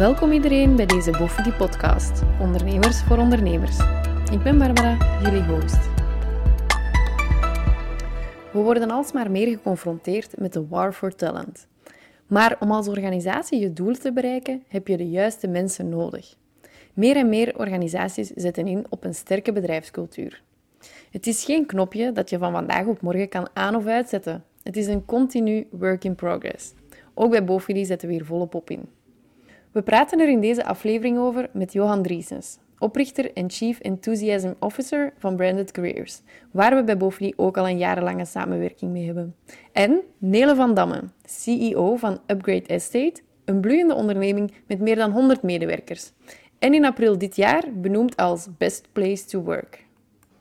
Welkom iedereen bij deze Boffidy podcast, Ondernemers voor Ondernemers. Ik ben Barbara, jullie host. We worden alsmaar meer geconfronteerd met de war for talent. Maar om als organisatie je doel te bereiken, heb je de juiste mensen nodig. Meer en meer organisaties zetten in op een sterke bedrijfscultuur. Het is geen knopje dat je van vandaag op morgen kan aan- of uitzetten. Het is een continu work in progress. Ook bij Bofidi zetten we hier volop op in. We praten er in deze aflevering over met Johan Driesens, oprichter en Chief Enthusiasm Officer van Branded Careers, waar we bij Bofli ook al een jarenlange samenwerking mee hebben. En Nele van Damme, CEO van Upgrade Estate, een bloeiende onderneming met meer dan 100 medewerkers. En in april dit jaar benoemd als Best Place to Work.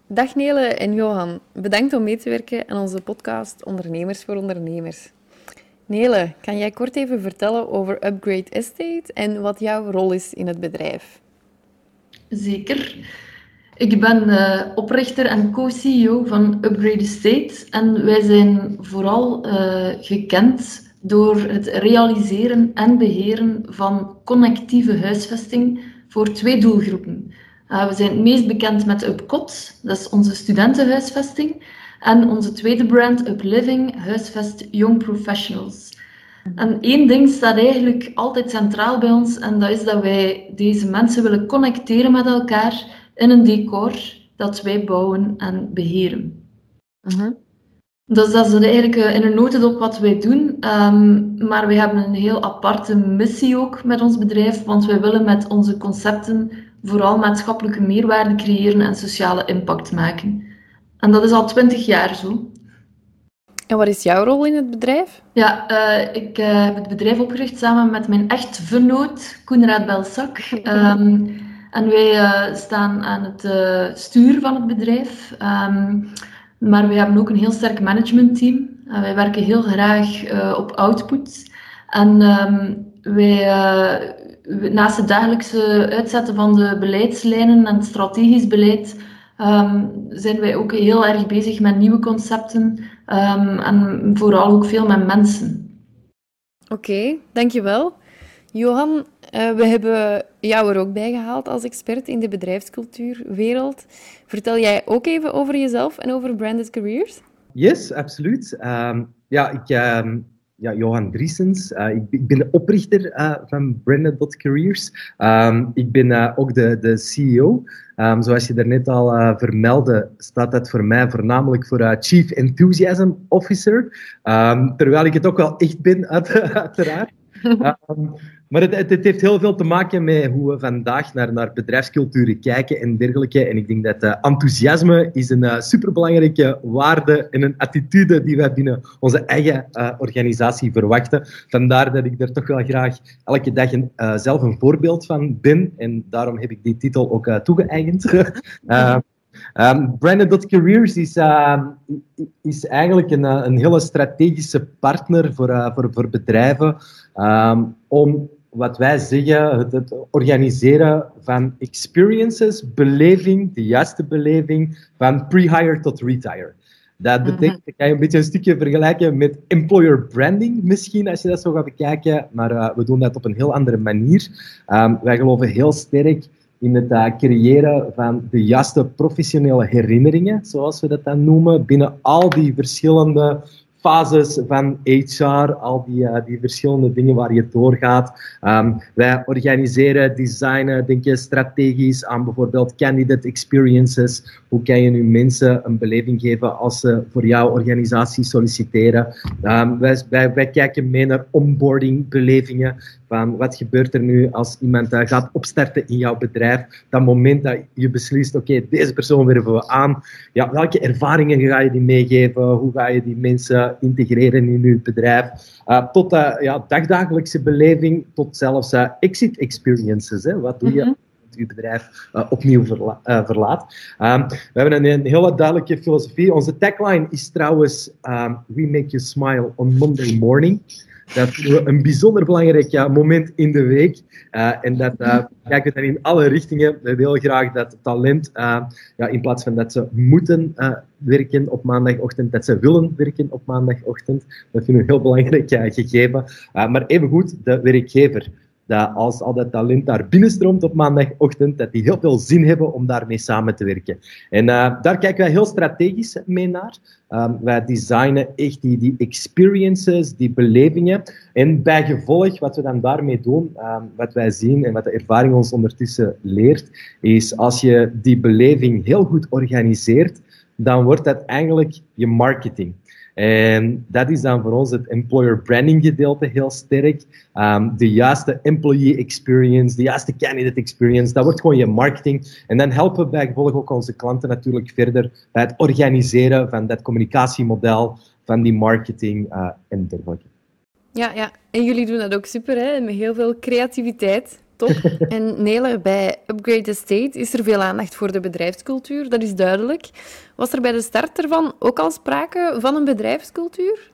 Dag Nele en Johan, bedankt om mee te werken aan onze podcast Ondernemers voor Ondernemers. Nele, kan jij kort even vertellen over Upgrade Estate en wat jouw rol is in het bedrijf? Zeker. Ik ben uh, oprichter en co-CEO van Upgrade Estate en wij zijn vooral uh, gekend door het realiseren en beheren van connectieve huisvesting voor twee doelgroepen. Uh, we zijn het meest bekend met UpCot, dat is onze studentenhuisvesting. En onze tweede brand, UpLiving, huisvest Young Professionals. En één ding staat eigenlijk altijd centraal bij ons, en dat is dat wij deze mensen willen connecteren met elkaar in een decor dat wij bouwen en beheren. Uh-huh. Dus dat is eigenlijk eh, in een notendop wat wij doen. Um, maar we hebben een heel aparte missie ook met ons bedrijf, want wij willen met onze concepten vooral maatschappelijke meerwaarde creëren en sociale impact maken. En dat is al twintig jaar zo. En wat is jouw rol in het bedrijf? Ja, uh, ik uh, heb het bedrijf opgericht samen met mijn echtgenoot Koenraad Belsak. Um, en wij uh, staan aan het stuur van het bedrijf. Um, maar we hebben ook een heel sterk managementteam. wij werken heel graag op output. En um, wij, naast het dagelijkse uitzetten van de beleidslijnen en strategisch beleid, um, zijn wij ook heel erg bezig met nieuwe concepten um, en vooral ook veel met mensen. Oké, okay, dankjewel. Johan, uh, we hebben jou er ook bij gehaald als expert in de bedrijfscultuurwereld. Vertel jij ook even over jezelf en over Branded Careers? Yes, absoluut. Um, ja, ik ja, Johan Driesens. Uh, ik, ik, ben de oprichter uh, van Branded.careers. Um, ik ben uh, ook de, de CEO. Um, zoals je daarnet al vermeldde, staat dat voor mij voornamelijk voor Chief Enthusiasm Officer. Um, terwijl ik het ook wel echt ben, uiteraard. Maar het, het, heeft heel veel te maken met hoe we vandaag naar, naar bedrijfsculturen kijken en dergelijke. En ik denk dat uh, enthousiasme is een uh, superbelangrijke waarde en een attitude die wij binnen onze eigen uh, organisatie verwachten. Vandaar dat ik er toch wel graag elke dag zelf een voorbeeld van ben. En daarom heb ik die titel ook toegeëigend. Um, Brandon.careers is, uh, is eigenlijk een, een hele strategische partner voor, voor, voor bedrijven um, om wat wij zeggen, het, het, organiseren van experiences, beleving, de juiste beleving, van pre-hire tot retire. Dat mhm. betekent, dat kan je een beetje een stukje vergelijken met employer branding misschien, als je dat zo gaat bekijken, maar uh, we doen dat op een heel andere manier. Um, wij geloven heel sterk in het uh, creëren van de juiste professionele herinneringen, zoals we dat dan noemen, binnen al die verschillende fases van HR, al die, uh, die verschillende dingen waar je doorgaat. Um, wij organiseren, designen, denken strategisch aan bijvoorbeeld candidate experiences. Hoe kan je nu mensen een beleving geven als ze voor jouw organisatie solliciteren? Um, wij, wij, wij kijken mee naar onboarding belevingen van wat gebeurt er nu als iemand uh, gaat opstarten in jouw bedrijf. Dat moment dat je beslist, oké, deze persoon werven we aan. Ja, welke ervaringen ga je die meegeven? Hoe ga je die mensen integreren in je bedrijf? Uh, tot uh, ja, dagdagelijkse beleving, tot zelfs exit experiences. Hè? Wat doe je? Mm je bedrijf uh, opnieuw verla uh, verlaat. Um, we hebben een, een, hele duidelijke filosofie. Onze tagline is trouwens um, We make you smile on Monday morning. Dat is een bijzonder belangrijk moment in de week. Uh, en dat uh, kijken we dan in alle richtingen. We willen graag dat talent, uh, ja, in plaats van dat ze moeten werken op maandagochtend, dat ze willen werken op maandagochtend. Dat vinden we een heel belangrijk gegeven. maar evengoed, de werkgever dat als al dat talent daar binnenstroomt op maandagochtend, dat die heel veel zin hebben om daarmee samen te werken. En uh, daar kijken wij heel strategisch mee naar. Um, wij designen echt die, die experiences, die belevingen. En bij gevolg, wat we dan daarmee doen, um, wat wij zien en wat de ervaring ons ondertussen leert, is als je die beleving heel goed organiseert, dan wordt dat eigenlijk je marketing. En dat is dan voor ons het employer branding gedeelte heel sterk. Um, de juiste employee experience, de juiste candidate experience, dat wordt gewoon je marketing. En dan helpen we bijgevolg ook onze klanten natuurlijk verder bij het organiseren van dat communicatiemodel, van die marketing uh, en dergelijke. Ja, ja, en jullie doen dat ook super, hè? met heel veel creativiteit. Top. En Nele, bij Upgrade Estate is er veel aandacht voor de bedrijfscultuur, dat is duidelijk. Was er bij de start ervan ook al sprake van een bedrijfscultuur?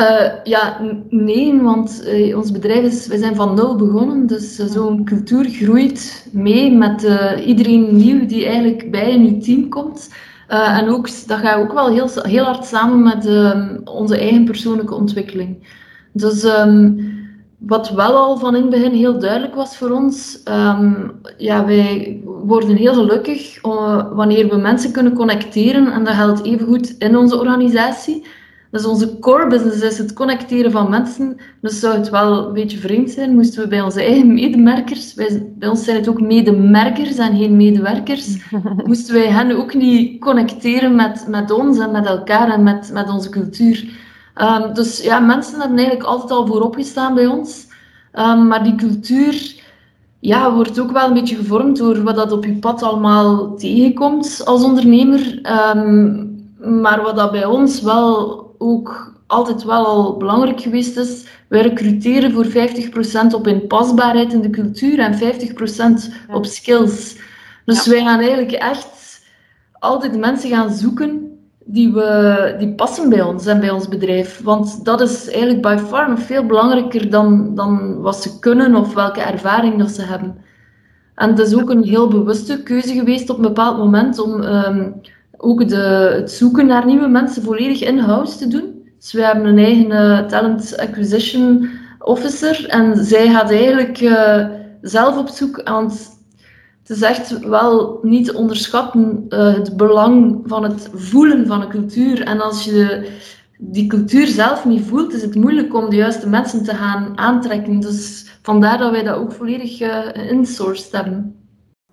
Uh, ja, nee, want uh, ons bedrijf is, wij zijn van nul begonnen, dus uh, zo'n cultuur groeit mee met iedereen nieuw die eigenlijk bij in uw team komt. en ook, dat gaat ook wel heel, heel hard samen met ehm, onze eigen persoonlijke ontwikkeling. Dus um, wat wel al van in het begin heel duidelijk was voor ons, um, ja, wij worden heel gelukkig uh, wanneer we mensen kunnen connecteren en dat geldt evengoed in onze organisatie. Dus onze core business is het connecteren van mensen. Dus zou het wel een beetje vreemd zijn, moesten we bij onze eigen medemerkers, wij, bij ons zijn het ook medemerkers en geen medewerkers, moesten wij hen ook niet connecteren met, met ons en met elkaar en met, met onze cultuur. Um, dus ja, mensen hebben eigenlijk altijd al voorop gestaan bij ons. Um, maar die cultuur ja, wordt ook wel een beetje gevormd door wat dat op je pad allemaal tegenkomt als ondernemer. Um, maar wat dat bij ons wel ook altijd wel al belangrijk geweest is, wij recruteren voor 50% op inpasbaarheid in de cultuur en 50% op skills. Dus wij gaan eigenlijk echt altijd mensen gaan zoeken die, we, die passen bij ons en bij ons bedrijf. Want dat is eigenlijk by far nog veel belangrijker dan, dan wat ze kunnen of welke ervaring dat ze hebben. En het is ook een heel bewuste keuze geweest op een bepaald moment om um, ook de, het zoeken naar nieuwe mensen volledig in-house te doen. Dus we hebben een eigen uh, talent acquisition officer en zij gaat eigenlijk uh, zelf op zoek, want het is echt wel niet te onderschatten uh, het belang van het voelen van een cultuur. En als je die cultuur zelf niet voelt, is het moeilijk om de juiste mensen te gaan aantrekken. Dus vandaar dat wij dat ook volledig uh, insourced hebben.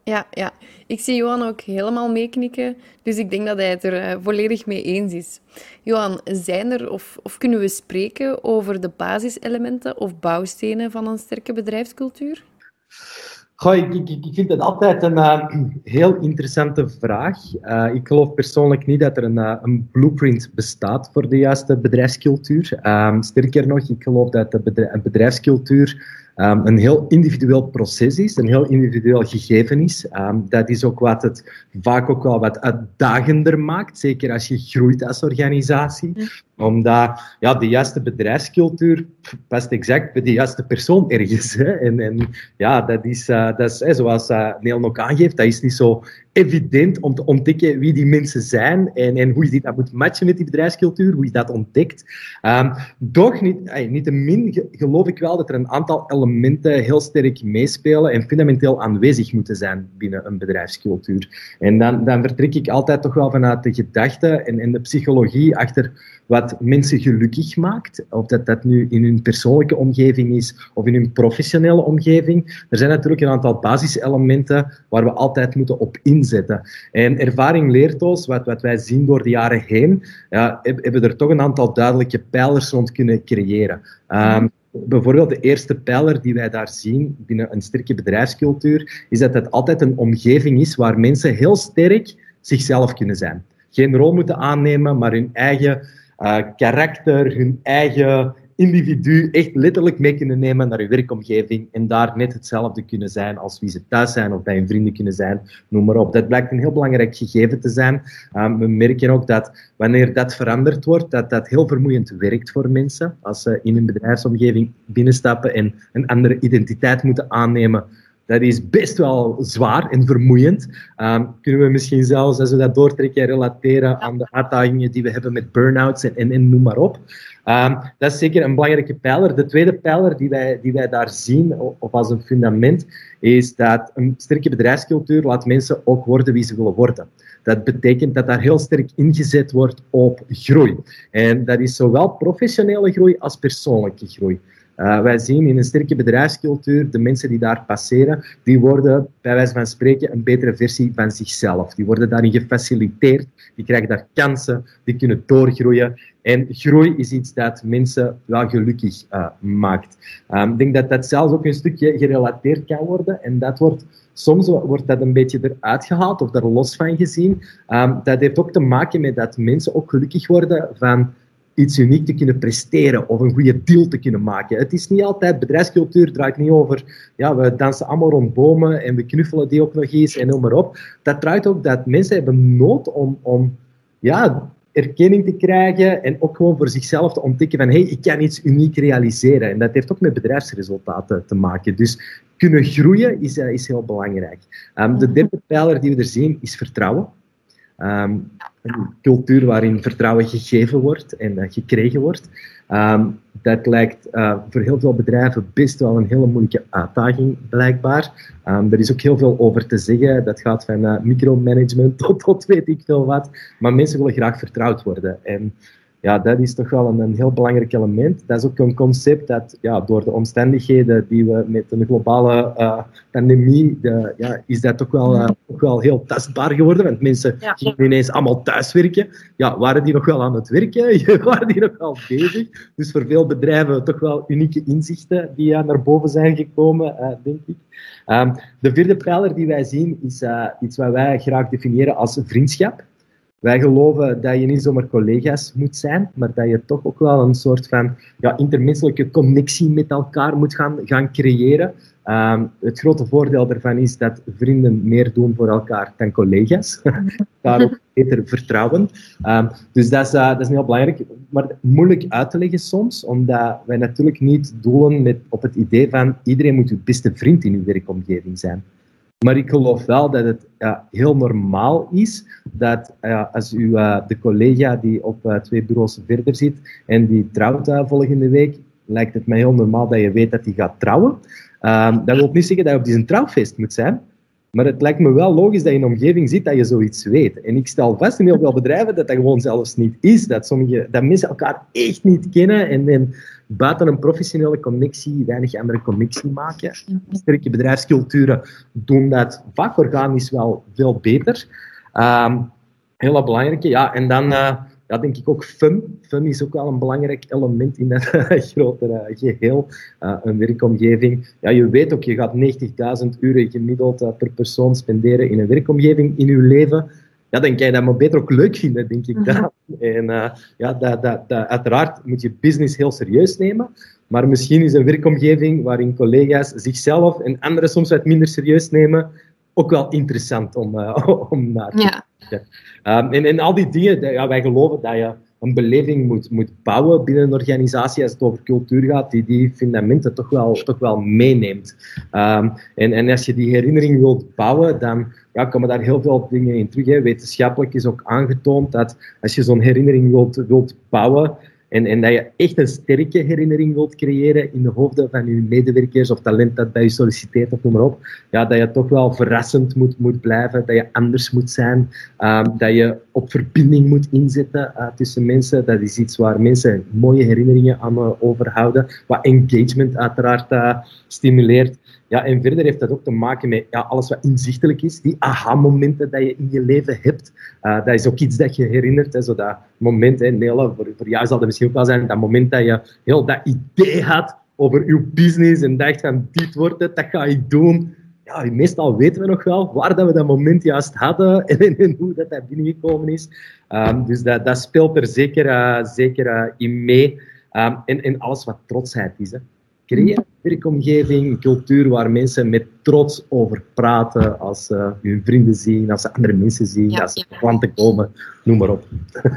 Ja, ja, ik zie Johan ook helemaal meeknikken, dus ik denk dat hij het er uh, volledig mee eens is. Johan, zijn er of, of kunnen we spreken over de basiselementen of bouwstenen van een sterke bedrijfscultuur? Goh, ik, vind het altijd een uh, heel interessante vraag. Uh, ik geloof persoonlijk niet dat er een, uh, een blueprint bestaat voor de juiste bedrijfscultuur. Um, sterker nog, ik geloof dat de bedrijf, bedrijfscultuur um, een heel individueel proces is, een heel individueel gegeven is. Um, dat is ook wat het vaak ook wel wat uitdagender maakt, zeker als je groeit als organisatie omdat ja, de juiste bedrijfscultuur past exact bij de juiste persoon ergens. Hè. En, en ja, dat is, uh, dat is hè, zoals uh, Neel ook aangeeft, dat is niet zo evident om te ontdekken wie die mensen zijn en, en hoe je dat moet matchen met die bedrijfscultuur, hoe je dat ontdekt. Doch niet, niet te min geloof ik wel dat er een aantal elementen heel sterk meespelen en fundamenteel aanwezig moeten zijn binnen een bedrijfscultuur. En dan, dan vertrek ik altijd toch wel vanuit de gedachte en, en de psychologie achter wat mensen gelukkig maakt. Of dat dat nu in hun persoonlijke omgeving is of in hun professionele omgeving. Er zijn natuurlijk een aantal basiselementen waar we altijd moeten op inzetten. En ervaring leert ons, wat, wat wij zien door de jaren heen, ja, hebben we er toch een aantal duidelijke pijlers rond kunnen creëren. Um, bijvoorbeeld de eerste pijler die wij daar zien binnen een sterke bedrijfscultuur, is dat het altijd een omgeving is waar mensen heel sterk zichzelf kunnen zijn. Geen rol moeten aannemen, maar hun eigen uh, karakter, hun eigen individu echt letterlijk mee kunnen nemen naar hun werkomgeving en daar net hetzelfde kunnen zijn als wie ze thuis zijn of bij hun vrienden kunnen zijn, noem maar op. Dat blijkt een heel belangrijk gegeven te zijn. Um, we merken ook dat wanneer dat veranderd wordt, dat dat heel vermoeiend werkt voor mensen als ze in een bedrijfsomgeving binnenstappen en een andere identiteit moeten aannemen dat is best wel zwaar en vermoeiend. Um, kunnen we misschien zelfs, als we dat doortrekken, relateren aan de uitdagingen die we hebben met burn-outs en, en, noem maar op. Um, dat is zeker een belangrijke pijler. De tweede pijler die wij, die wij daar zien, of als een fundament, is dat een sterke bedrijfscultuur laat mensen ook worden wie ze willen worden. Dat betekent dat daar heel sterk ingezet wordt op groei. En dat is zowel professionele groei als persoonlijke groei. Uh, wij zien in een sterke bedrijfscultuur, de mensen die daar passeren, die worden bij wijze van spreken een betere versie van zichzelf. Die worden daarin gefaciliteerd, die krijgen daar kansen, die kunnen doorgroeien. En groei is iets dat mensen wel gelukkig uh, maakt. Um, ik denk dat dat zelfs ook een stukje gerelateerd kan worden. En dat wordt, soms wordt dat een beetje eruit gehaald of er los van gezien. Um, dat heeft ook te maken met dat mensen ook gelukkig worden van iets uniek te kunnen presteren of een goede deal te kunnen maken. Het is niet altijd, bedrijfscultuur draait niet over, ja, we dansen allemaal rond bomen en we knuffelen die ook nog eens en noem maar op. Dat draait ook dat mensen hebben nood om, om ja, erkenning te krijgen en ook gewoon voor zichzelf te ontdekken van, hé, hey, ik kan iets uniek realiseren. En dat heeft ook met bedrijfsresultaten te maken. Dus kunnen groeien is, uh, is heel belangrijk. Um, de derde pijler die we er zien is vertrouwen. Um, een cultuur waarin vertrouwen gegeven wordt en uh, gekregen wordt. Um, dat lijkt uh, voor heel veel bedrijven best wel een hele moeilijke uitdaging, blijkbaar. Um, er is ook heel veel over te zeggen. Dat gaat van uh, micromanagement tot, tot weet ik veel wat. Maar mensen willen graag vertrouwd worden. En ja, dat is toch wel een, een, heel belangrijk element. Dat is ook een concept dat ja, door de omstandigheden die we met een globale uh, pandemie, de, ja, is dat toch wel, uh, ook wel heel tastbaar geworden. Want mensen ja. gingen ineens allemaal thuiswerken. Ja, waren die nog wel aan het werken? waren die nog wel bezig? Dus voor veel bedrijven toch wel unieke inzichten die uh, naar boven zijn gekomen, denk ik. Um, de vierde pijler die wij zien is iets wat wij graag definiëren als vriendschap. Wij geloven dat je niet zomaar collega's moet zijn, maar dat je toch ook wel een soort van ja, intermenselijke connectie met elkaar moet gaan, gaan creëren. Um, het grote voordeel daarvan is dat vrienden meer doen voor elkaar dan collega's. Daarop beter vertrouwen. Um, dus dat is, uh, dat is heel belangrijk, maar moeilijk uit te leggen soms, omdat wij natuurlijk niet doelen met, op het idee van iedereen moet uw beste vriend in uw werkomgeving zijn. Maar ik geloof wel dat het heel normaal is dat als u uh, de collega die op uh, twee bureaus verder zit en die trouwt uh, volgende week, lijkt het mij heel normaal dat je weet dat hij gaat trouwen. Ehm, dat wil niet zeggen dat je op die trouwfeest moet zijn. Maar het lijkt me wel logisch dat je in een omgeving zit dat je zoiets weet. En ik stel vast in heel veel bedrijven dat dat gewoon zelfs niet is. Dat, sommige, dat mensen elkaar echt niet kennen en, en buiten een professionele connectie weinig andere connectie maken. Sterke bedrijfsculturen doen dat vaak organisch wel veel beter. Um, heel belangrijk. Ja, en dan uh, ja, denk ik ook fun. Fun is ook wel een belangrijk element in dat grotere geheel. Uh, een werkomgeving. Ja, je weet ook, je gaat 90.000 uren gemiddeld uh, per persoon spenderen in een werkomgeving in je leven ja, dan kan je dat maar beter ook leuk vinden, denk ik. Mm En uh, ja, dat, dat, dat, uiteraard moet je business heel serieus nemen. Maar misschien is een werkomgeving waarin collega's zichzelf en anderen soms wat minder serieus nemen, ook wel interessant om, uh, om naar te kijken. Ja. Um, en, en al die dingen, ja, wij geloven dat je een beleving moet, moet bouwen binnen een organisatie als het over cultuur gaat, die die fundamenten toch wel, toch wel meeneemt. Um, en, en als je die herinnering wilt bouwen, dan ja, komen daar heel veel dingen in terug. Hè. Wetenschappelijk is ook aangetoond dat als je zo'n herinnering wilt, wilt bouwen, en, en dat je echt een sterke herinnering wilt creëren in de hoofden van je medewerkers of talent dat bij je solliciteert of noem maar op. Ja, dat je toch wel verrassend moet, moet blijven, dat je anders moet zijn, um, dat je op verbinding moet inzetten uh, tussen mensen. Dat is iets waar mensen mooie herinneringen aan uh, overhouden, wat engagement uiteraard uh, stimuleert. Ja, en verder heeft dat ook te maken met ja, alles wat inzichtelijk is. Die aha-momenten dat je in je leven hebt. Uh, dat is ook iets dat je herinnert. Hè, zo dat moment, hè, voor, jou zal dat misschien ook wel zijn, dat moment dat je heel dat idee had over je business en dacht van, dit wordt het, dat ga ik doen. Ja, meestal weten we nog wel waar dat we dat moment juist hadden en, hoe dat, dat binnengekomen is. Um, dus dat, dat speelt er zeker, uh, zeker uh, in mee. Um, en, en alles wat trotsheid is. Hè creëer een werkomgeving, een cultuur waar mensen met trots over praten als ze hun vrienden zien, als ze andere mensen zien, als ze klanten komen, noem maar op.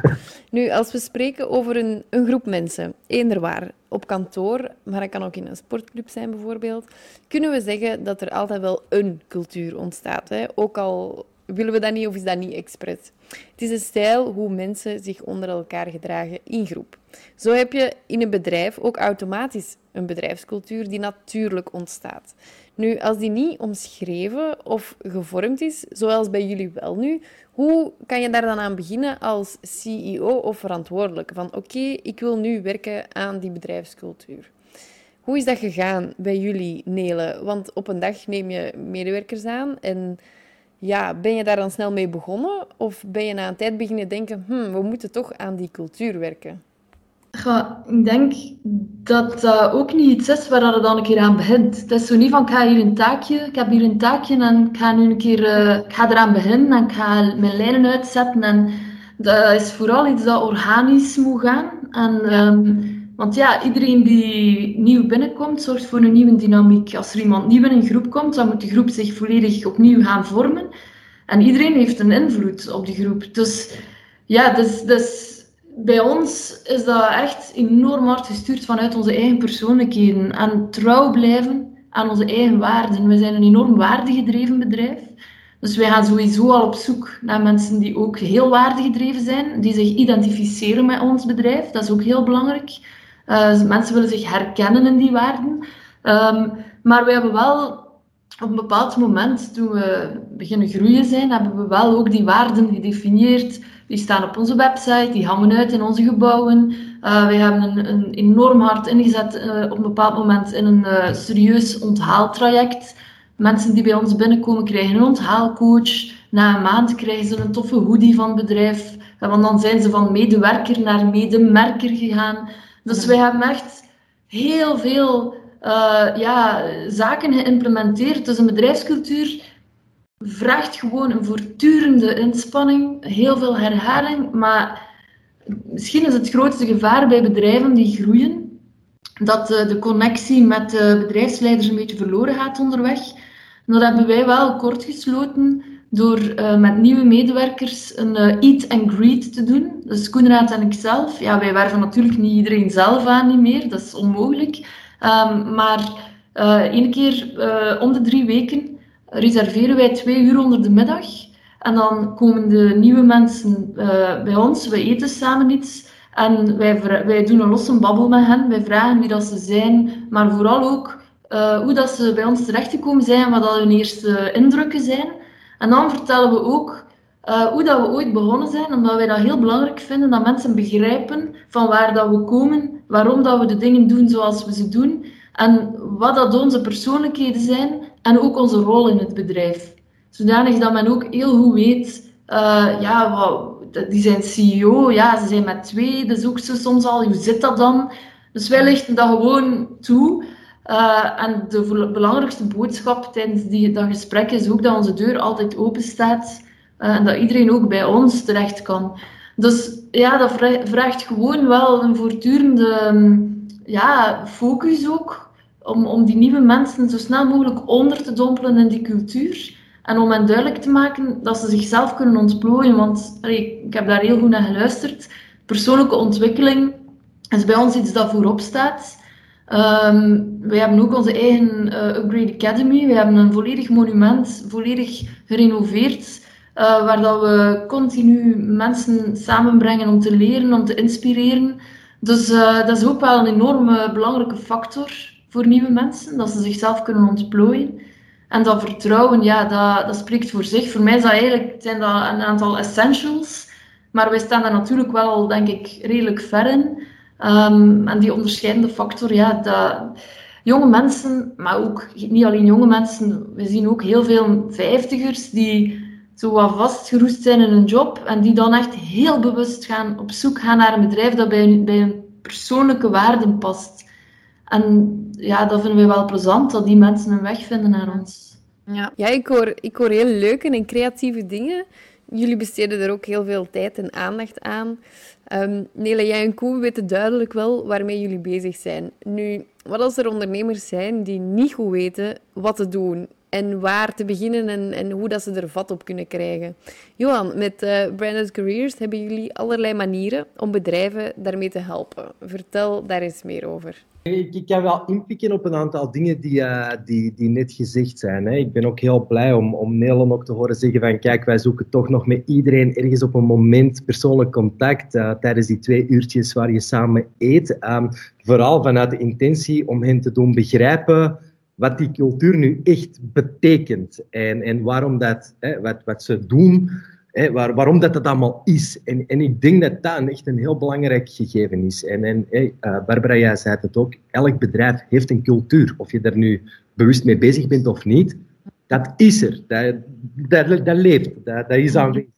Nu, als we spreken over een, een groep mensen, eender waar, op kantoor, maar dat kan ook in een sportclub zijn bijvoorbeeld, kunnen we zeggen dat er altijd wel een cultuur ontstaat. Hè? Ook al willen we dat niet of is dat niet expres. Het is een stijl hoe mensen zich onder elkaar gedragen in groep. Zo heb je in een bedrijf ook automatisch een bedrijfscultuur die natuurlijk ontstaat. Nu, als die niet omschreven of gevormd is, zoals bij jullie wel nu, hoe kan je daar dan aan beginnen als CEO of verantwoordelijke? Van oké, ik wil nu werken aan die bedrijfscultuur. Hoe is dat gegaan bij jullie, Nele? Want op een dag neem je medewerkers aan en ja, ben je daar dan snel mee begonnen? Of ben je na een tijd beginnen denken, hm, we moeten toch aan die cultuur werken? Ik denk dat dat ook niet iets is waar je dan een keer aan begint. Het is zo niet van, ik ga hier een taakje, ik heb hier een taakje en ik ga nu een keer uh, ik ga eraan beginnen en ik ga mijn lijnen uitzetten. En dat is vooral iets dat organisch moet gaan. En, um, want ja, iedereen die nieuw binnenkomt, zorgt voor een nieuwe dynamiek. Als er iemand nieuw in een groep komt, dan moet de groep zich volledig opnieuw gaan vormen. En iedereen heeft een invloed op die groep. Dus ja, dus, dus bij ons is dat echt enorm hard gestuurd vanuit onze eigen persoonlijkheden. En trouw blijven aan onze eigen waarden. We zijn een enorm waardegedreven bedrijf. Dus wij gaan sowieso al op zoek naar mensen die ook heel waardegedreven zijn, die zich identificeren met ons bedrijf. Dat is ook heel belangrijk. Uh, mensen willen zich herkennen in die waarden. Um, maar we hebben wel op een bepaald moment, toen we beginnen groeien zijn, hebben we wel ook die waarden gedefinieerd die staan op onze website, die hangen uit in onze gebouwen. Uh, wij hebben een, een, enorm hard ingezet uh, op een bepaald moment in een uh, serieus onthaaltraject. Mensen die bij ons binnenkomen krijgen een onthaalcoach. Na een maand krijgen ze een toffe hoodie van het bedrijf. want dan zijn ze van medewerker naar medemerker gegaan. Dus wij hebben echt heel veel ja, zaken geïmplementeerd. Dus een bedrijfscultuur vraagt gewoon een voortdurende inspanning, heel veel herhaling, maar misschien is het grootste gevaar bij bedrijven die groeien, dat eh, de connectie met de bedrijfsleiders een beetje verloren gaat onderweg. En dat hebben wij wel kort gesloten door uh, met nieuwe medewerkers een uh, eat and greet te doen. Dus Koenraad en ikzelf. Ja, wij werven natuurlijk niet iedereen zelf aan niet meer, dat is onmogelijk. Um, maar uh, één keer om de drie weken reserveren wij twee uur onder de middag. En dan komen de nieuwe mensen bij ons, we eten samen iets. En wij, wij doen een losse babbel met hen. Wij vragen wie dat ze zijn, maar vooral ook hoe dat ze bij ons terechtgekomen zijn, wat dat hun eerste indrukken zijn. En dan vertellen we ook uh, hoe dat we ooit begonnen zijn, omdat wij dat heel belangrijk vinden, dat mensen begrijpen van waar dat we komen, waarom dat we de dingen doen zoals we ze doen. En wat dat onze persoonlijkheden zijn en ook onze rol in het bedrijf. Zodanig dat men ook heel goed weet, uh, ja, wat, die zijn CEO, ja, ze zijn met twee, dus ook zo soms al, hoe zit dat dan? Dus wij lichten dat gewoon toe. Uh, en de belangrijkste boodschap tijdens die, dat gesprek is ook dat onze deur altijd open staat uh, en dat iedereen ook bij ons terecht kan. Dus ja, dat vraagt gewoon wel een voortdurende ja, focus ook om, om die nieuwe mensen zo snel mogelijk onder te dompelen in die cultuur. En om hen duidelijk te maken dat ze zichzelf kunnen ontplooien. Want ik heb daar heel goed naar geluisterd. Persoonlijke ontwikkeling is bij ons iets dat voorop staat. Um, wij hebben ook onze eigen uh, Upgrade Academy. We hebben een volledig monument, volledig gerenoveerd. Uh, waar dat we continu mensen samenbrengen om te leren, om te inspireren. Dus uh, dat is ook wel een enorme belangrijke factor voor nieuwe mensen, dat ze zichzelf kunnen ontplooien. En dat vertrouwen, ja, dat, dat spreekt voor zich. Voor mij is dat eigenlijk, zijn dat een aantal essentials, maar wij staan daar natuurlijk wel, denk ik, redelijk ver in. Um, en die onderscheidende factor, ja, dat jonge mensen, maar ook niet alleen jonge mensen, we zien ook heel veel vijftigers die zo wat vastgeroest zijn in een job en die dan echt heel bewust gaan op zoek gaan naar een bedrijf dat bij, bij hun persoonlijke waarden past. En ja, dat vinden we wel plezant, dat die mensen een weg vinden naar ons. Ja, ja ik, hoor, ik hoor heel leuke en creatieve dingen. Jullie besteden er ook heel veel tijd en aandacht aan. Um, jij en Koen weten duidelijk wel waarmee jullie bezig zijn. Nu, wat als er ondernemers zijn die niet goed weten wat te doen en waar te beginnen en, en hoe dat ze er vat op kunnen krijgen? Johan, met uh, Branded Careers hebben jullie allerlei manieren om bedrijven daarmee te helpen. Vertel daar eens meer over. Ik, ik kan wel inpikken op een aantal dingen die, uh, die, die net gezegd zijn. Hè. Ik ben ook heel blij om, om ook te horen zeggen van kijk, wij zoeken toch nog met iedereen ergens op een moment persoonlijk contact uh, tijdens die twee uurtjes waar je samen eet. Um, vooral vanuit de intentie om hen te doen begrijpen wat die cultuur nu echt betekent en, en waarom dat, hè, wat, wat ze doen waar, waarom dat, dat allemaal is. En, en ik denk dat dat echt een heel belangrijk gegeven is. En, en uh, Barbara, jij zei het ook, elk bedrijf heeft een cultuur. Of je daar nu bewust mee bezig bent of niet, dat is er. Dat, dat, dat leeft, dat, dat is aanwezig.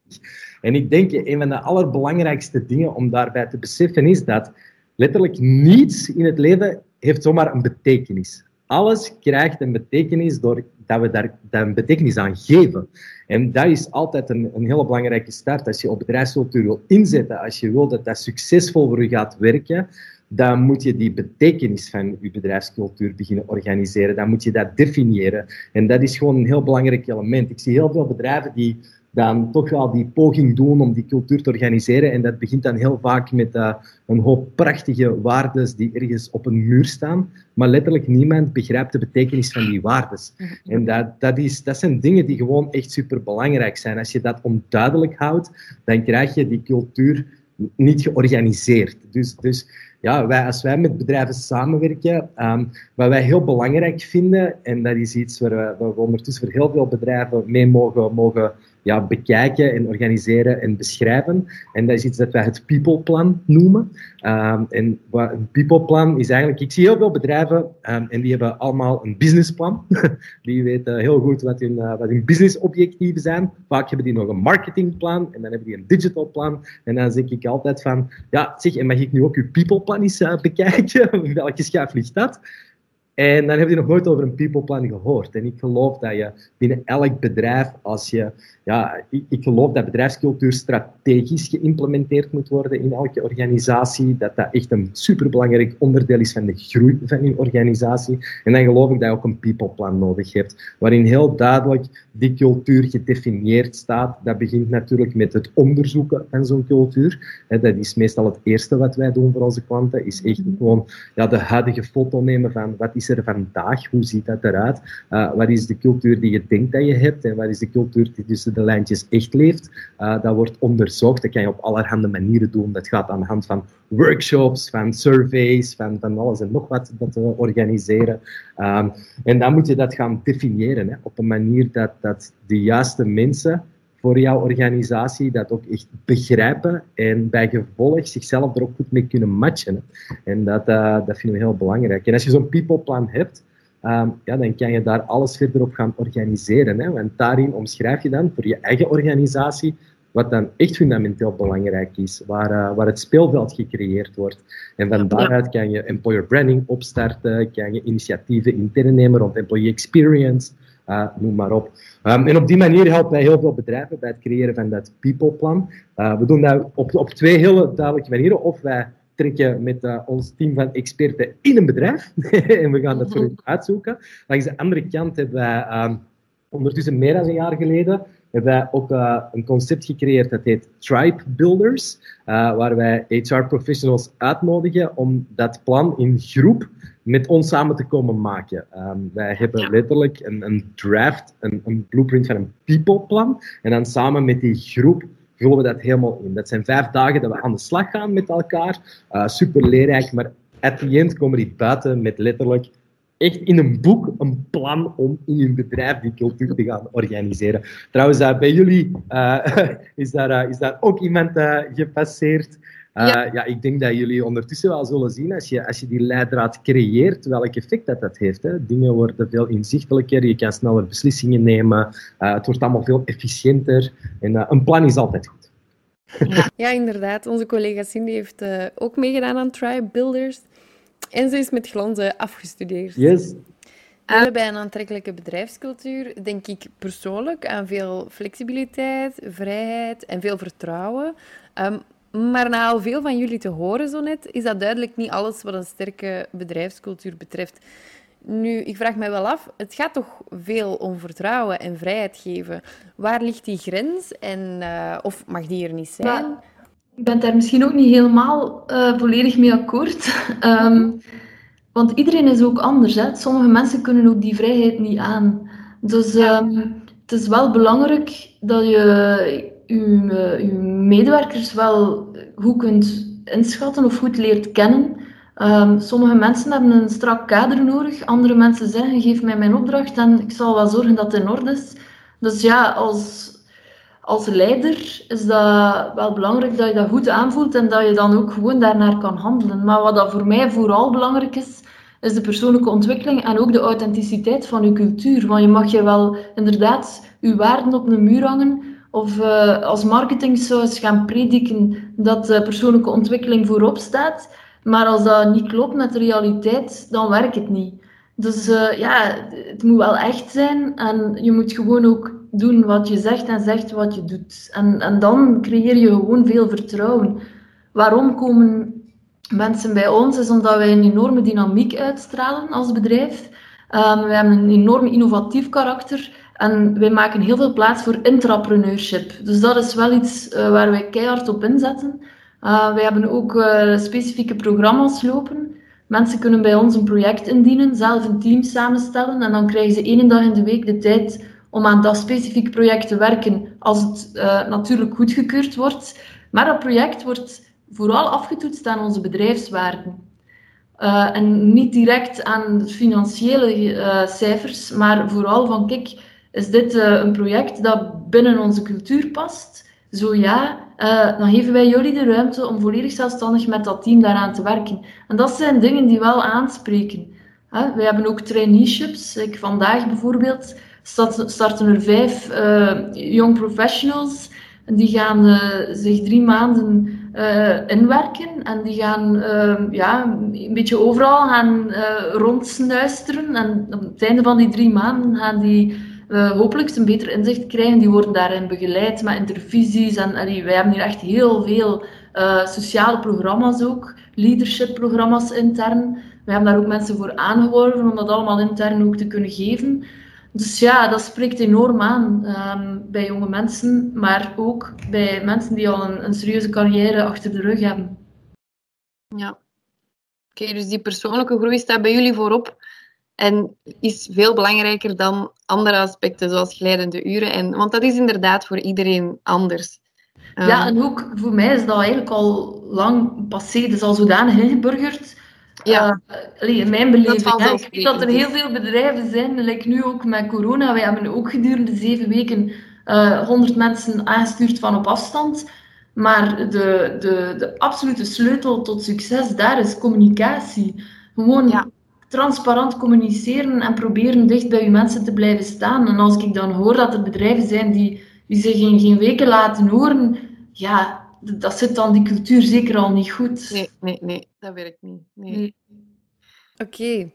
En ik denk, een van de allerbelangrijkste dingen om daarbij te beseffen is dat letterlijk niets in het leven heeft zomaar een betekenis. Alles krijgt een betekenis doordat we daar, daar een betekenis aan geven. En dat is altijd een, een hele belangrijke start. Als je op bedrijfscultuur wil inzetten, als je wil dat dat succesvol voor je gaat werken, dan moet je die betekenis van je bedrijfscultuur beginnen organiseren. Dan moet je dat definiëren. En dat is gewoon een heel belangrijk element. Ik zie heel veel bedrijven die dan toch wel die poging doen om die cultuur te organiseren. En dat begint dan heel vaak met uh, een hoop prachtige waarden die ergens op een muur staan, maar letterlijk niemand begrijpt de betekenis van die waarden. Mhm. En dat, dat, is, dat zijn dingen die gewoon echt super belangrijk zijn. Als je dat onduidelijk houdt, dan krijg je die cultuur niet georganiseerd. Dus, dus ja, wij, als wij met bedrijven samenwerken, um, wat wij heel belangrijk vinden, en dat is iets waar we, waar we ondertussen voor heel veel bedrijven mee mogen, mogen ja, bekijken en organiseren en beschrijven. En dat is iets dat wij het people plan noemen. Um, en wat een people plan is eigenlijk, ik zie heel veel bedrijven um, en die hebben allemaal een businessplan. die weten heel goed wat hun, uh, wat hun businessobjectieven zijn. Vaak hebben die nog een marketingplan en dan hebben die een digital plan. En dan zeg ik altijd van, ja, zeg, en mag ik nu ook uw people plan eens uh, bekijken? Welke schuif ligt dat? En dan heb je nog nooit over een people plan gehoord. En ik geloof dat je binnen elk bedrijf, als je, ja, ik, ik, geloof dat bedrijfscultuur strategisch geïmplementeerd moet worden in elke organisatie. Dat dat echt een superbelangrijk onderdeel is van de groei van je organisatie. En dan geloof ik dat je ook een people plan nodig hebt, waarin heel duidelijk die cultuur gedefinieerd staat. Dat begint natuurlijk met het onderzoeken van zo'n cultuur. Dat is meestal het eerste wat wij doen voor onze klanten, is echt gewoon ja, de huidige foto nemen van wat is er vandaag, hoe ziet dat eruit, uh, wat is de cultuur die je denkt dat je hebt en wat is de cultuur die tussen de lijntjes echt leeft. Uh, dat wordt onderzocht, dat kan je op allerhande manieren doen. Dat gaat aan de hand van workshops, van surveys, van, van alles en nog wat dat we organiseren. Um, en dan moet je dat gaan definiëren hè, op een manier dat, dat de juiste mensen voor jouw organisatie dat ook echt begrijpen en bij gevolg zichzelf er ook goed mee kunnen matchen. En dat, uh, dat vinden we heel belangrijk. En als je zo'n people plan hebt, um, ja, dan kan je daar alles verder op gaan organiseren. Hè? Want daarin omschrijf je dan voor je eigen organisatie wat dan echt fundamenteel belangrijk is, waar, uh, waar het speelveld gecreëerd wordt. En van daaruit kan je employer branding opstarten, kan je initiatieven intern nemen rond employee experience, uh, noem maar op. Um, en op die manier helpen wij heel veel bedrijven bij het creëren van dat people-plan. Uh, we doen dat op, op twee hele duidelijke manieren. Of wij trekken met uh, ons team van experten in een bedrijf en we gaan dat voor hen uitzoeken. Langs de andere kant hebben wij um, ondertussen meer dan een jaar geleden hebben wij ook uh, een concept gecreëerd dat heet Tribe Builders, waar wij HR-professionals uitnodigen om dat plan in groep met ons samen te komen maken. Um, wij hebben letterlijk een, een draft, een, een, blueprint van een people-plan, en dan samen met die groep vullen we dat helemaal in. Dat zijn vijf dagen dat we aan de slag gaan met elkaar. Uh, super leerrijk, maar at the end komen die buiten met letterlijk echt in een boek een plan om in je bedrijf die cultuur te gaan organiseren. Trouwens, uh, bij jullie uh, is, daar, is daar ook iemand gepasseerd. Ja. ja. ik denk dat jullie ondertussen wel zullen zien, als je, als je die leidraad creëert, welk effect dat, dat heeft. Hè. Dingen worden veel inzichtelijker, je kan sneller beslissingen nemen, het wordt allemaal veel efficiënter. En een plan is altijd goed. Ja, inderdaad. Onze collega Cindy heeft ook meegedaan aan Tribe Builders. En ze is met glanzen afgestudeerd. Yes. Uh, bij een aantrekkelijke bedrijfscultuur denk ik persoonlijk aan veel flexibiliteit, vrijheid en veel vertrouwen. Um, maar na al veel van jullie te horen zo net, is dat duidelijk niet alles wat een sterke bedrijfscultuur betreft. Nu, ik vraag mij wel af, het gaat toch veel om vertrouwen en vrijheid geven. Waar ligt die grens en, uh, of mag die er niet zijn? Ja, ik ben daar misschien ook niet helemaal uh, volledig mee akkoord. um, want iedereen is ook anders. Hè? Sommige mensen kunnen ook die vrijheid niet aan. Dus um, het is wel belangrijk dat je je, je medewerkers wel goed kunt inschatten of goed leert kennen. Um, sommige mensen hebben een strak kader nodig, andere mensen zeggen geef mij mijn opdracht en ik zal wel zorgen dat het in orde is. Dus ja, als, als leider is dat wel belangrijk dat je dat goed aanvoelt en dat je dan ook gewoon daarnaar kan handelen. Maar wat dat voor mij vooral belangrijk is, is de persoonlijke ontwikkeling en ook de authenticiteit van je cultuur. Want je mag je wel inderdaad je waarden op een muur hangen, of uh, als marketingsaus gaan prediken dat persoonlijke ontwikkeling voorop staat. Maar als dat niet klopt met de realiteit, dan werkt het niet. Dus uh, ja, het moet wel echt zijn en je moet gewoon ook doen wat je zegt en zegt wat je doet. En, en dan creëer je gewoon veel vertrouwen. Waarom komen mensen bij ons? Is omdat wij een enorme dynamiek uitstralen als bedrijf. Um, we hebben een enorm innovatief karakter. En wij maken heel veel plaats voor intrapreneurship. Dus dat is wel iets uh, waar wij keihard op inzetten. Uh, wij hebben ook uh, specifieke programma's lopen. Mensen kunnen bij ons een project indienen, zelf een team samenstellen en dan krijgen ze één dag in de week de tijd om aan dat specifieke project te werken als het natuurlijk goedgekeurd wordt. Maar dat project wordt vooral afgetoetst aan onze bedrijfswaarden. en niet direct aan financiële cijfers, maar vooral van kijk, is dit uh, een project dat binnen onze cultuur past? Zo ja, uh, dan geven wij jullie de ruimte om volledig zelfstandig met dat team daaraan te werken. En dat zijn dingen die wel aanspreken. Wij hebben ook traineeships. Ik, vandaag bijvoorbeeld starten er vijf uh, young professionals. Die gaan zich drie maanden inwerken en die gaan ja, een beetje overal gaan rondsnuisteren. En op het einde van die drie maanden gaan die uh, hopelijk een beter inzicht krijgen. Die worden daarin begeleid met intervisies. En, en wij hebben hier echt heel veel uh, sociale programma's ook, leadership-programma's intern. We hebben daar ook mensen voor aangeworven om dat allemaal intern ook te kunnen geven. Dus ja, dat spreekt enorm aan um, bij jonge mensen, maar ook bij mensen die al een, een serieuze carrière achter de rug hebben. Ja. Oké, dus die persoonlijke groei staat bij jullie voorop. En is veel belangrijker dan andere aspecten, zoals glijdende uren. En, want dat is inderdaad voor iedereen anders. Ja, ehm, en ook voor mij is dat eigenlijk al lang passé. Is al zodanig ingeburgerd. Ja. Uh, in mijn beleving. Dat ik weet dat er heel veel bedrijven zijn, like nu ook met corona. Wij hebben ook gedurende zeven weken uh, eh, 100 mensen aangestuurd van op afstand. Maar de, de, de absolute sleutel tot succes daar is communicatie. Gewoon ja transparant communiceren en proberen dicht bij je mensen te blijven staan. En als ik dan hoor dat er bedrijven zijn die, die zich in geen weken laten horen, ja, dat zit dan die cultuur zeker al niet goed. Nee, nee, nee, dat werkt niet. Nee. nee. Oké.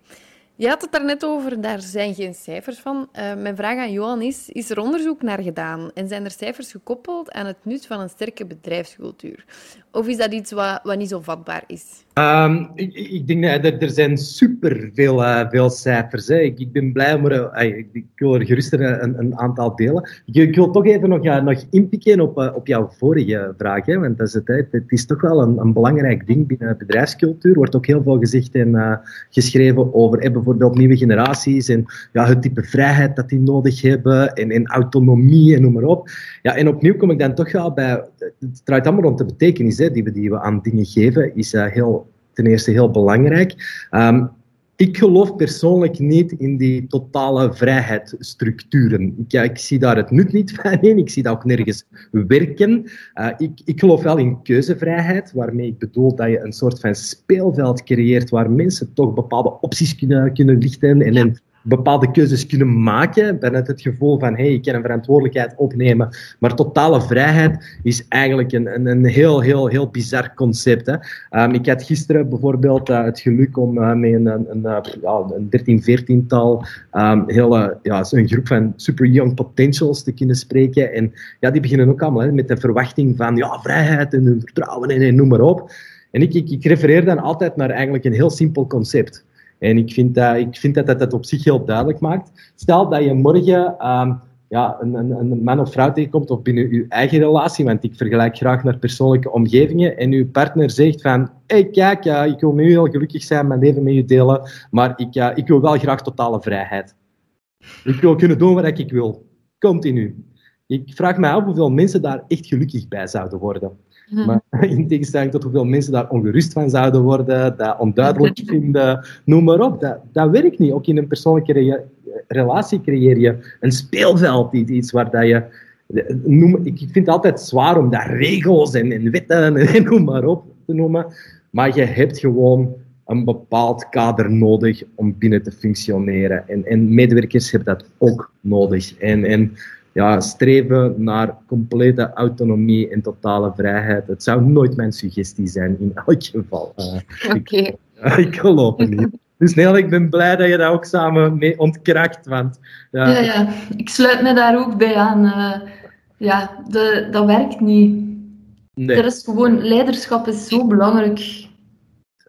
Je had het daarnet over, daar zijn geen cijfers van. Uh, mijn vraag aan Johan is, is er onderzoek naar gedaan en zijn er cijfers gekoppeld aan het nut van een sterke bedrijfscultuur? Of is dat iets wat, wat niet zo vatbaar is? Um, ik, ik, denk dat er, zijn super veel, uh, veel cijfers. Hè. Ik, ik, ben blij er, uh, ik, ik, wil er gerust een, een aantal delen. Ik, wil toch even nog, nog inpikken op, uh, op jouw vorige vraag. Want dat is het, het is toch wel een, een belangrijk ding binnen bedrijfscultuur. Er wordt ook heel veel gezegd en geschreven over bijvoorbeeld nieuwe generaties en ja, het type vrijheid dat die nodig hebben en, en autonomie en noem maar op. Ja, en opnieuw kom ik dan toch wel bij, het draait allemaal rond de betekenis hè, die, we, die we aan dingen geven, is uh, heel, ten eerste heel belangrijk. Um, ik geloof persoonlijk niet in die totale vrijheidsstructuren. Ik, ja, ik zie daar het nut niet van in. Ik zie dat ook nergens werken. Uh, ik, ik geloof wel in keuzevrijheid, waarmee ik bedoel dat je een soort van speelveld creëert waar mensen toch bepaalde opties kunnen, kunnen lichten en, en bepaalde keuzes kunnen maken. Vanuit het gevoel van, hey, ik kan een verantwoordelijkheid opnemen. Maar totale vrijheid is eigenlijk een, een, een heel, heel, heel bizar concept. Hè. Um, ik had gisteren bijvoorbeeld uh, het geluk om uh, met een, een, een, ja, een 13, 14-tal, um, hele, ja, een groep van super young potentials te kunnen spreken. En ja, die beginnen ook allemaal hè, met de verwachting van ja, vrijheid en vertrouwen en, en noem maar op. En ik, ik, ik refereer dan altijd naar eigenlijk een heel simpel concept. En ik vind, dat, ik vind dat, dat het op zich heel duidelijk maakt. Stel dat je morgen um, ja, een, een, een, man of vrouw tegenkomt of binnen je eigen relatie, want ik vergelijk graag naar persoonlijke omgevingen, en uw partner zegt van, hey, kijk, ja, ik wil met u heel gelukkig zijn, mijn leven met u delen, maar ik, ja, ik wil wel graag totale vrijheid. Ik wil kunnen doen wat ik wil. Continu. Ik vraag me af hoeveel mensen daar echt gelukkig bij zouden worden. Maar in tegenstelling tot hoeveel mensen daar ongerust van zouden worden, dat onduidelijk vinden, noem maar op. Dat, dat werkt niet. Ook in een persoonlijke relatie creëer je een speelveld, iets waar dat je... Noem, ik vind het altijd zwaar om daar regels en, en wetten en noem maar op te noemen. Maar je hebt gewoon een bepaald kader nodig om binnen te functioneren. En, en medewerkers hebben dat ook nodig. En, en ja, streven naar complete autonomie en totale vrijheid. Het zou nooit mijn suggestie zijn, in elk geval. Uh, Oké. Ik, ik geloof het niet. Dus nee, ik ben blij dat je dat ook samen mee ontkracht. Want, ja, ja, ja. ik sluit me daar ook bij aan. Uh, ja, de, dat werkt niet. Nee. Er is gewoon, leiderschap is zo belangrijk.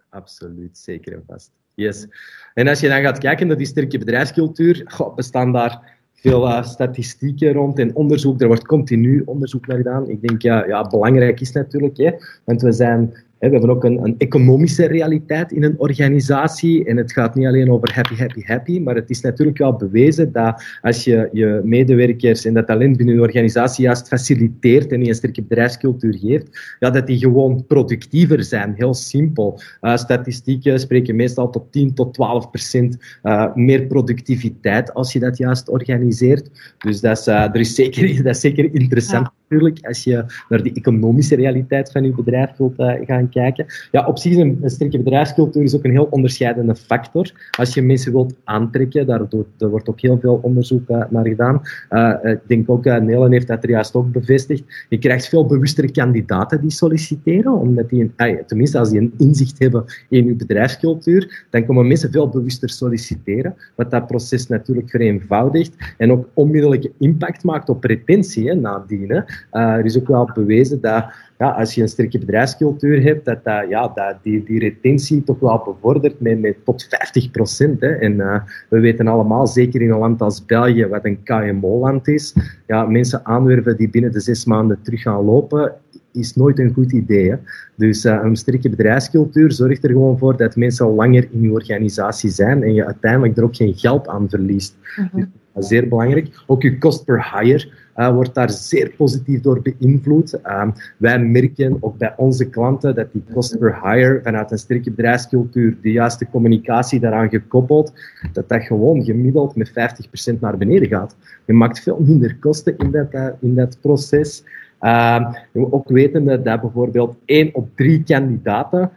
Absoluut, zeker en vast. Yes. En als je dan gaat kijken naar die sterke bedrijfscultuur, goh, bestaan daar veel uh, statistieken rond en onderzoek. Er wordt continu onderzoek naar gedaan. Ik denk, ja, ja belangrijk is natuurlijk, hè, want we zijn we hebben ook een, economische realiteit in een organisatie. En het gaat niet alleen over happy, happy, happy. Maar het is natuurlijk wel bewezen dat als je je medewerkers en dat talent binnen een organisatie juist faciliteert en die een sterke bedrijfscultuur geeft, ja, dat die gewoon productiever zijn. Heel simpel. Uh, statistieken spreken meestal tot 10 tot 12 procent uh, meer productiviteit als je dat juist organiseert. Dus dat is, uh, er is zeker, dat zeker interessant. Natuurlijk, als je naar de economische realiteit van je bedrijf wilt uh, gaan kijken. Ja, op zich is een, sterke bedrijfscultuur is ook een heel onderscheidende factor. Als je mensen wilt aantrekken, daar, wordt ook heel veel onderzoek uh, naar gedaan. Uh, ik denk ook, Nelen heeft dat er juist ook bevestigd. Je krijgt veel bewustere kandidaten die solliciteren, omdat die, een, tenminste als die een inzicht hebben in je bedrijfscultuur, dan komen mensen veel bewuster solliciteren, wat dat proces natuurlijk vereenvoudigt en ook onmiddellijke impact maakt op retentie hè, nadien. Er is ook wel bewezen dat ja, als je een sterke bedrijfscultuur hebt, dat, dat, ja, dat die, die retentie toch wel bevordert met, met tot 50 procent. En uh, we weten allemaal, zeker in een land als België, wat een KMO-land is, ja, mensen aanwerven die binnen de zes maanden terug gaan lopen, is nooit een goed idee. Hè? Dus uh, een sterke bedrijfscultuur zorgt er gewoon voor dat mensen langer in je organisatie zijn en je uiteindelijk er ook geen geld aan verliest. Mm -hmm. Zeer belangrijk. Ook je cost per hire uh, wordt daar zeer positief door beïnvloed. Uh, wij merken ook bij onze klanten dat die cost per hire vanuit een sterke bedrijfscultuur, de juiste communicatie daaraan gekoppeld, dat dat gewoon gemiddeld met 50% naar beneden gaat. Je maakt veel minder kosten in dat, uh, in dat proces. Uh, ook weten dat bijvoorbeeld één op drie kandidaten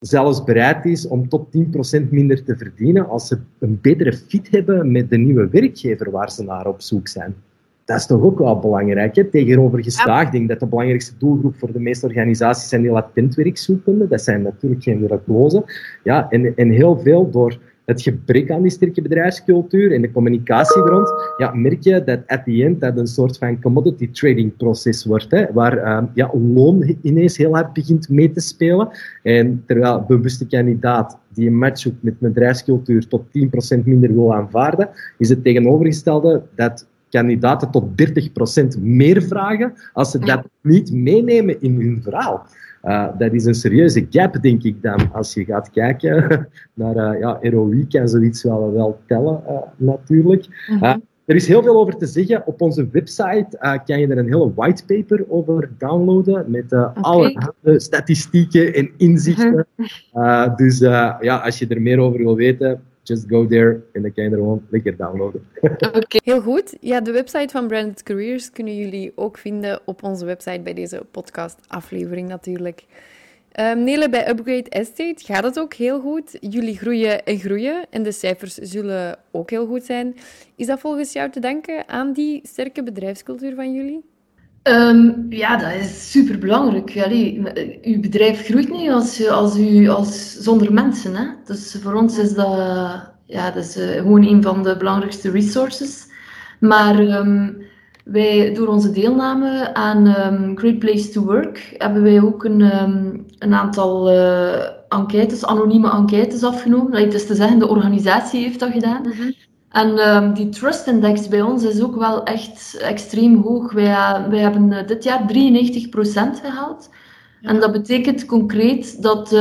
zelfs bereid is om tot 10% minder te verdienen als ze een betere fit hebben met de nieuwe werkgever waar ze naar op zoek zijn dat is toch ook wel belangrijk. Hè? Tegenovergesteld, ik denk dat de belangrijkste doelgroep voor de meeste organisaties zijn die latent werkzoekenden. Dat zijn natuurlijk geen werklozen. Ja, en, en heel veel door het gebrek aan die sterke bedrijfscultuur en de communicatie rond, ja, merk je dat at the end dat een soort van commodity trading proces wordt, hè, waar uh, ja, loon ineens heel hard begint mee te spelen. En terwijl een bewuste kandidaat die een match zoekt met bedrijfscultuur tot 10% minder wil aanvaarden, is het tegenovergestelde dat kandidaten tot 30% meer vragen als ze dat niet meenemen in hun verhaal. Uh, dat is een serieuze gap, denk ik dan, als je gaat kijken naar uh, ja, ROI, kan zoiets wel, wel tellen, uh, natuurlijk. Mhm. er is heel veel over te zeggen. Op onze website kan je er een hele whitepaper over downloaden met okay. alle statistieken en inzichten. Mhm. dus ja, als je er meer over wil weten, just go there en dan kan je er downloaden. Oké, heel goed. Ja, de website van Branded Careers kunnen jullie ook vinden op onze website bij deze podcast-aflevering natuurlijk. Um, bij Upgrade Estate gaat het ook heel goed. Jullie groeien en groeien en de cijfers zullen ook heel goed zijn. Is dat volgens jou te danken aan die sterke bedrijfscultuur van jullie? Um, ja, dat is super belangrijk. uw bedrijf groeit niet als, als u, als, zonder mensen. Hè? Dus voor ons is dat, ja, dat is, uh, gewoon een van de belangrijkste resources. Maar um, wij, door onze deelname aan um, Great Place to Work hebben wij ook een, een aantal uh, enquêtes, anonieme enquêtes afgenomen. Dat is te zeggen, de organisatie heeft dat gedaan. -hmm. En um, die Trust Index bij ons is ook wel echt extreem hoog. Wij, wij hebben uh, dit jaar 93% gehaald. Ja. En dat betekent concreet dat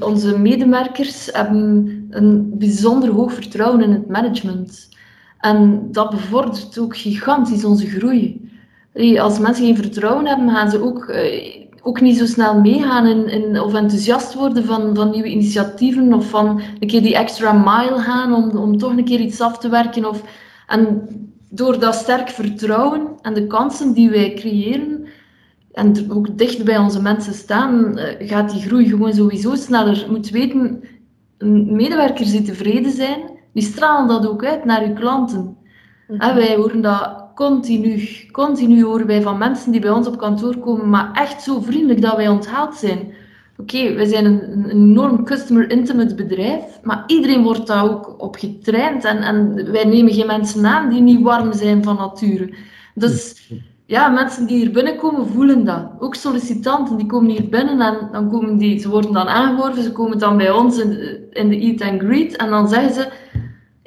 onze medewerkers hebben een bijzonder hoog vertrouwen in het management en dat bevordert ook gigantisch onze groei. Als mensen geen vertrouwen hebben, gaan ze ook, eh, ook niet zo snel meegaan in, of enthousiast worden van, van nieuwe initiatieven of van een keer die extra mile gaan om, om toch een keer iets af te werken. Of, en door dat sterk vertrouwen en de kansen die wij creëren, en ook dicht bij onze mensen staan, eh, gaat die groei gewoon sowieso sneller. Je moet weten, medewerkers die tevreden zijn, die stralen dat ook uit naar uw klanten. Mm wij horen dat continu. Continu horen wij van mensen die bij ons op kantoor komen, maar echt zo vriendelijk dat wij onthaald zijn. Oké, okay, wij zijn een, enorm customer intimate bedrijf, maar iedereen wordt daar ook op getraind en, en wij nemen geen mensen aan die niet warm zijn van nature. Dus ja, mensen die hier binnenkomen voelen dat. Ook sollicitanten die komen hier binnen en dan komen die, ze worden dan aangeworven, ze komen dan bij ons in in de Eat and Greet en dan zeggen ze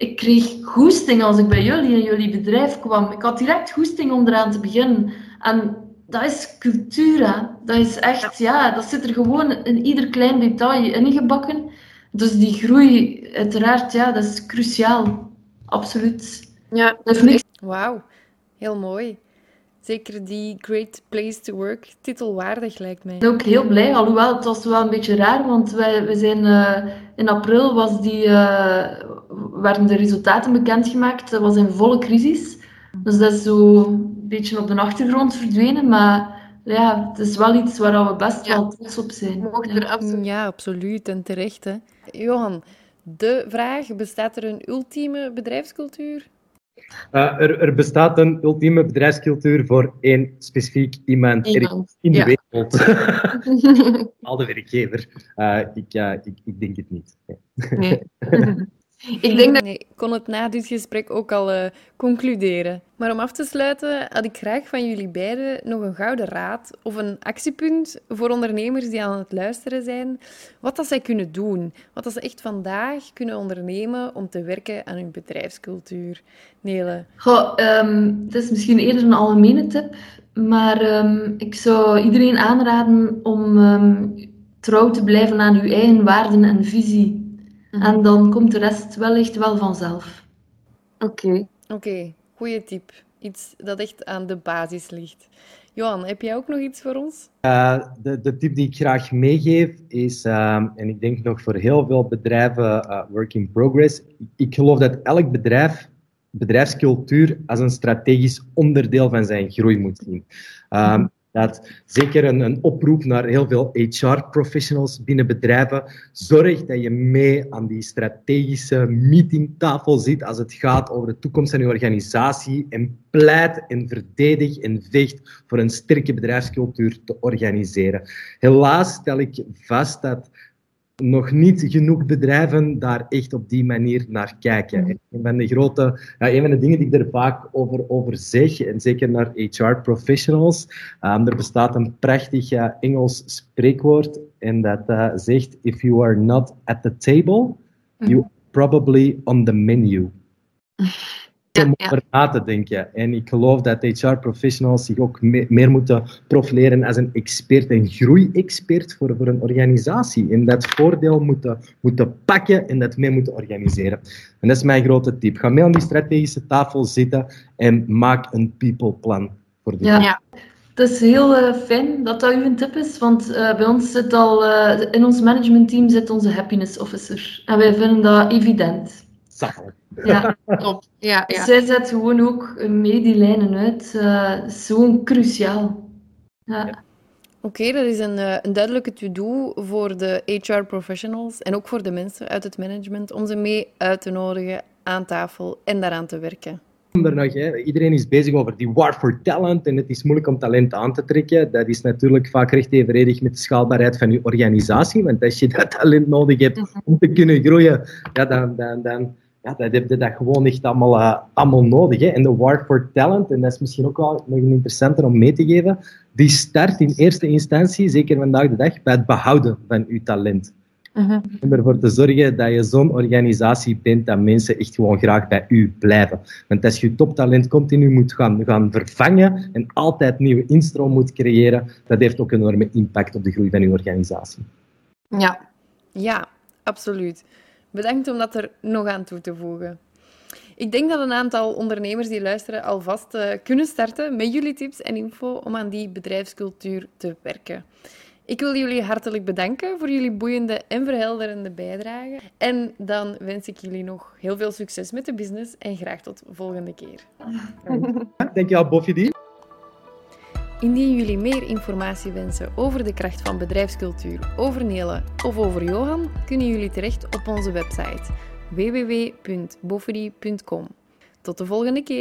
ik kreeg goesting als ik bij jullie in jullie bedrijf kwam. Ik had direct goesting om eraan te beginnen. En dat is cultuur, hè. Dat is echt, ja, dat zit er gewoon in ieder klein detail ingebakken. Dus die groei, uiteraard, ja, dat is cruciaal. Absoluut. Ja, Wauw, heel mooi. Zeker die Great Place to Work titelwaardig lijkt mij. Ook heel blij, alhoewel het was wel een beetje raar, want wij, we zijn uh, in april was die, uh, werden de resultaten bekendgemaakt. Dat was in volle crisis. Dus dat is zo een beetje op de achtergrond verdwenen, maar ja, het is wel iets waar we best ja. wel trots op zijn. Ja. absoluut. ja, absoluut en terecht. Hè. Johan, de vraag, bestaat er een ultieme bedrijfscultuur? Uh, er, er, bestaat een ultieme bedrijfscultuur voor één specifiek iemand, iemand. in de ja. wereld. Al de werkgever. Uh, ik, uh, ik, ik, denk het niet. Nee. Ik denk dat... Nee, ik kon het na dit gesprek ook al uh, concluderen. Maar om af te sluiten had ik graag van jullie beiden nog een gouden raad of een actiepunt voor ondernemers die aan het luisteren zijn. Wat dat zij kunnen doen. Wat dat ze echt vandaag kunnen ondernemen om te werken aan hun bedrijfscultuur. Nele? Goh, um, het is misschien eerder een algemene tip. Maar um, ik zou iedereen aanraden om um, trouw te blijven aan uw eigen waarden en visie. Mhm. En dan komt de rest wellicht wel vanzelf. Oké. Okay. Oké, okay. goede tip. Iets dat echt aan de basis ligt. Johan, heb jij ook nog iets voor ons? Uh, de, de, tip die ik graag meegeef is, uh, en ik denk nog voor heel veel bedrijven, uh, work in progress. Ik geloof dat elk bedrijf bedrijfscultuur als een strategisch onderdeel van zijn groei moet zien. Um, dat zeker een, een, oproep naar heel veel HR-professionals binnen bedrijven. Zorg dat je mee aan die strategische meetingtafel zit als het gaat over de toekomst van je organisatie. En pleit en verdedig en vecht voor een sterke bedrijfscultuur te organiseren. Helaas stel ik vast dat nog niet genoeg bedrijven daar echt op die manier naar kijken. Een van de grote, ja, een van de dingen die ik er vaak over, over zeg, en zeker naar HR-professionals, um, er bestaat een prachtig uh, Engels spreekwoord en dat uh, zegt: If you are not at the table, you probably on the menu. om over na te denken. En ik geloof dat HR-professionals zich ook meer moeten profileren als een expert, een groeiexpert voor, voor een organisatie. En dat voordeel moeten, moeten pakken en dat mee moeten organiseren. En dat is mijn grote tip. Ga mee aan die strategische tafel zitten en maak een people-plan voor de ja. ja. Het is heel uh, fijn dat dat uw tip is, want uh, bij ons zit al, uh, in ons managementteam zit onze happiness officer. En wij vinden dat evident. Ja, klopt. Ja, ja. Zij zet gewoon ook mee die lijnen uit. Uh, gewoon cruciaal. Ja. Oké, dat is een, eh, een duidelijke to-do voor de HR-professionals en ook voor de mensen uit het management om ze mee uit te nodigen aan tafel en daaraan te werken. Nog, hè. Iedereen is bezig over die war for talent en het is moeilijk om talent aan te trekken. Dat is natuurlijk vaak recht evenredig met de schaalbaarheid van je organisatie. Want als je dat talent nodig hebt om te kunnen groeien, ja, dan, dan, dan, ja, dat heb je dat gewoon echt allemaal, uh, allemaal nodig. Hè. En de war for talent, en dat is misschien ook wel nog een interessanter om mee te geven, die start in eerste instantie, zeker vandaag de dag, bij het behouden van je talent. Uh Om ervoor te zorgen dat je zo'n organisatie bent dat mensen echt gewoon graag bij u blijven. Want als je toptalent continu moet gaan, gaan vervangen en altijd nieuwe instroom moet creëren, dat heeft ook een enorme impact op de groei van uw organisatie. Ja, ja, absoluut. Bedankt om dat er nog aan toe te voegen. Ik denk dat een aantal ondernemers die luisteren alvast uh, kunnen starten met jullie tips en info om aan die bedrijfscultuur te werken. Ik wil jullie hartelijk bedanken voor jullie boeiende en verhelderende bijdrage. En dan wens ik jullie nog heel veel succes met de business en graag tot de volgende keer. Dankjewel, Boffy. Indien jullie meer informatie wensen over de kracht van bedrijfscultuur, over Nele of over Johan, kunnen jullie terecht op onze website www.boffedy.com. Tot de volgende keer!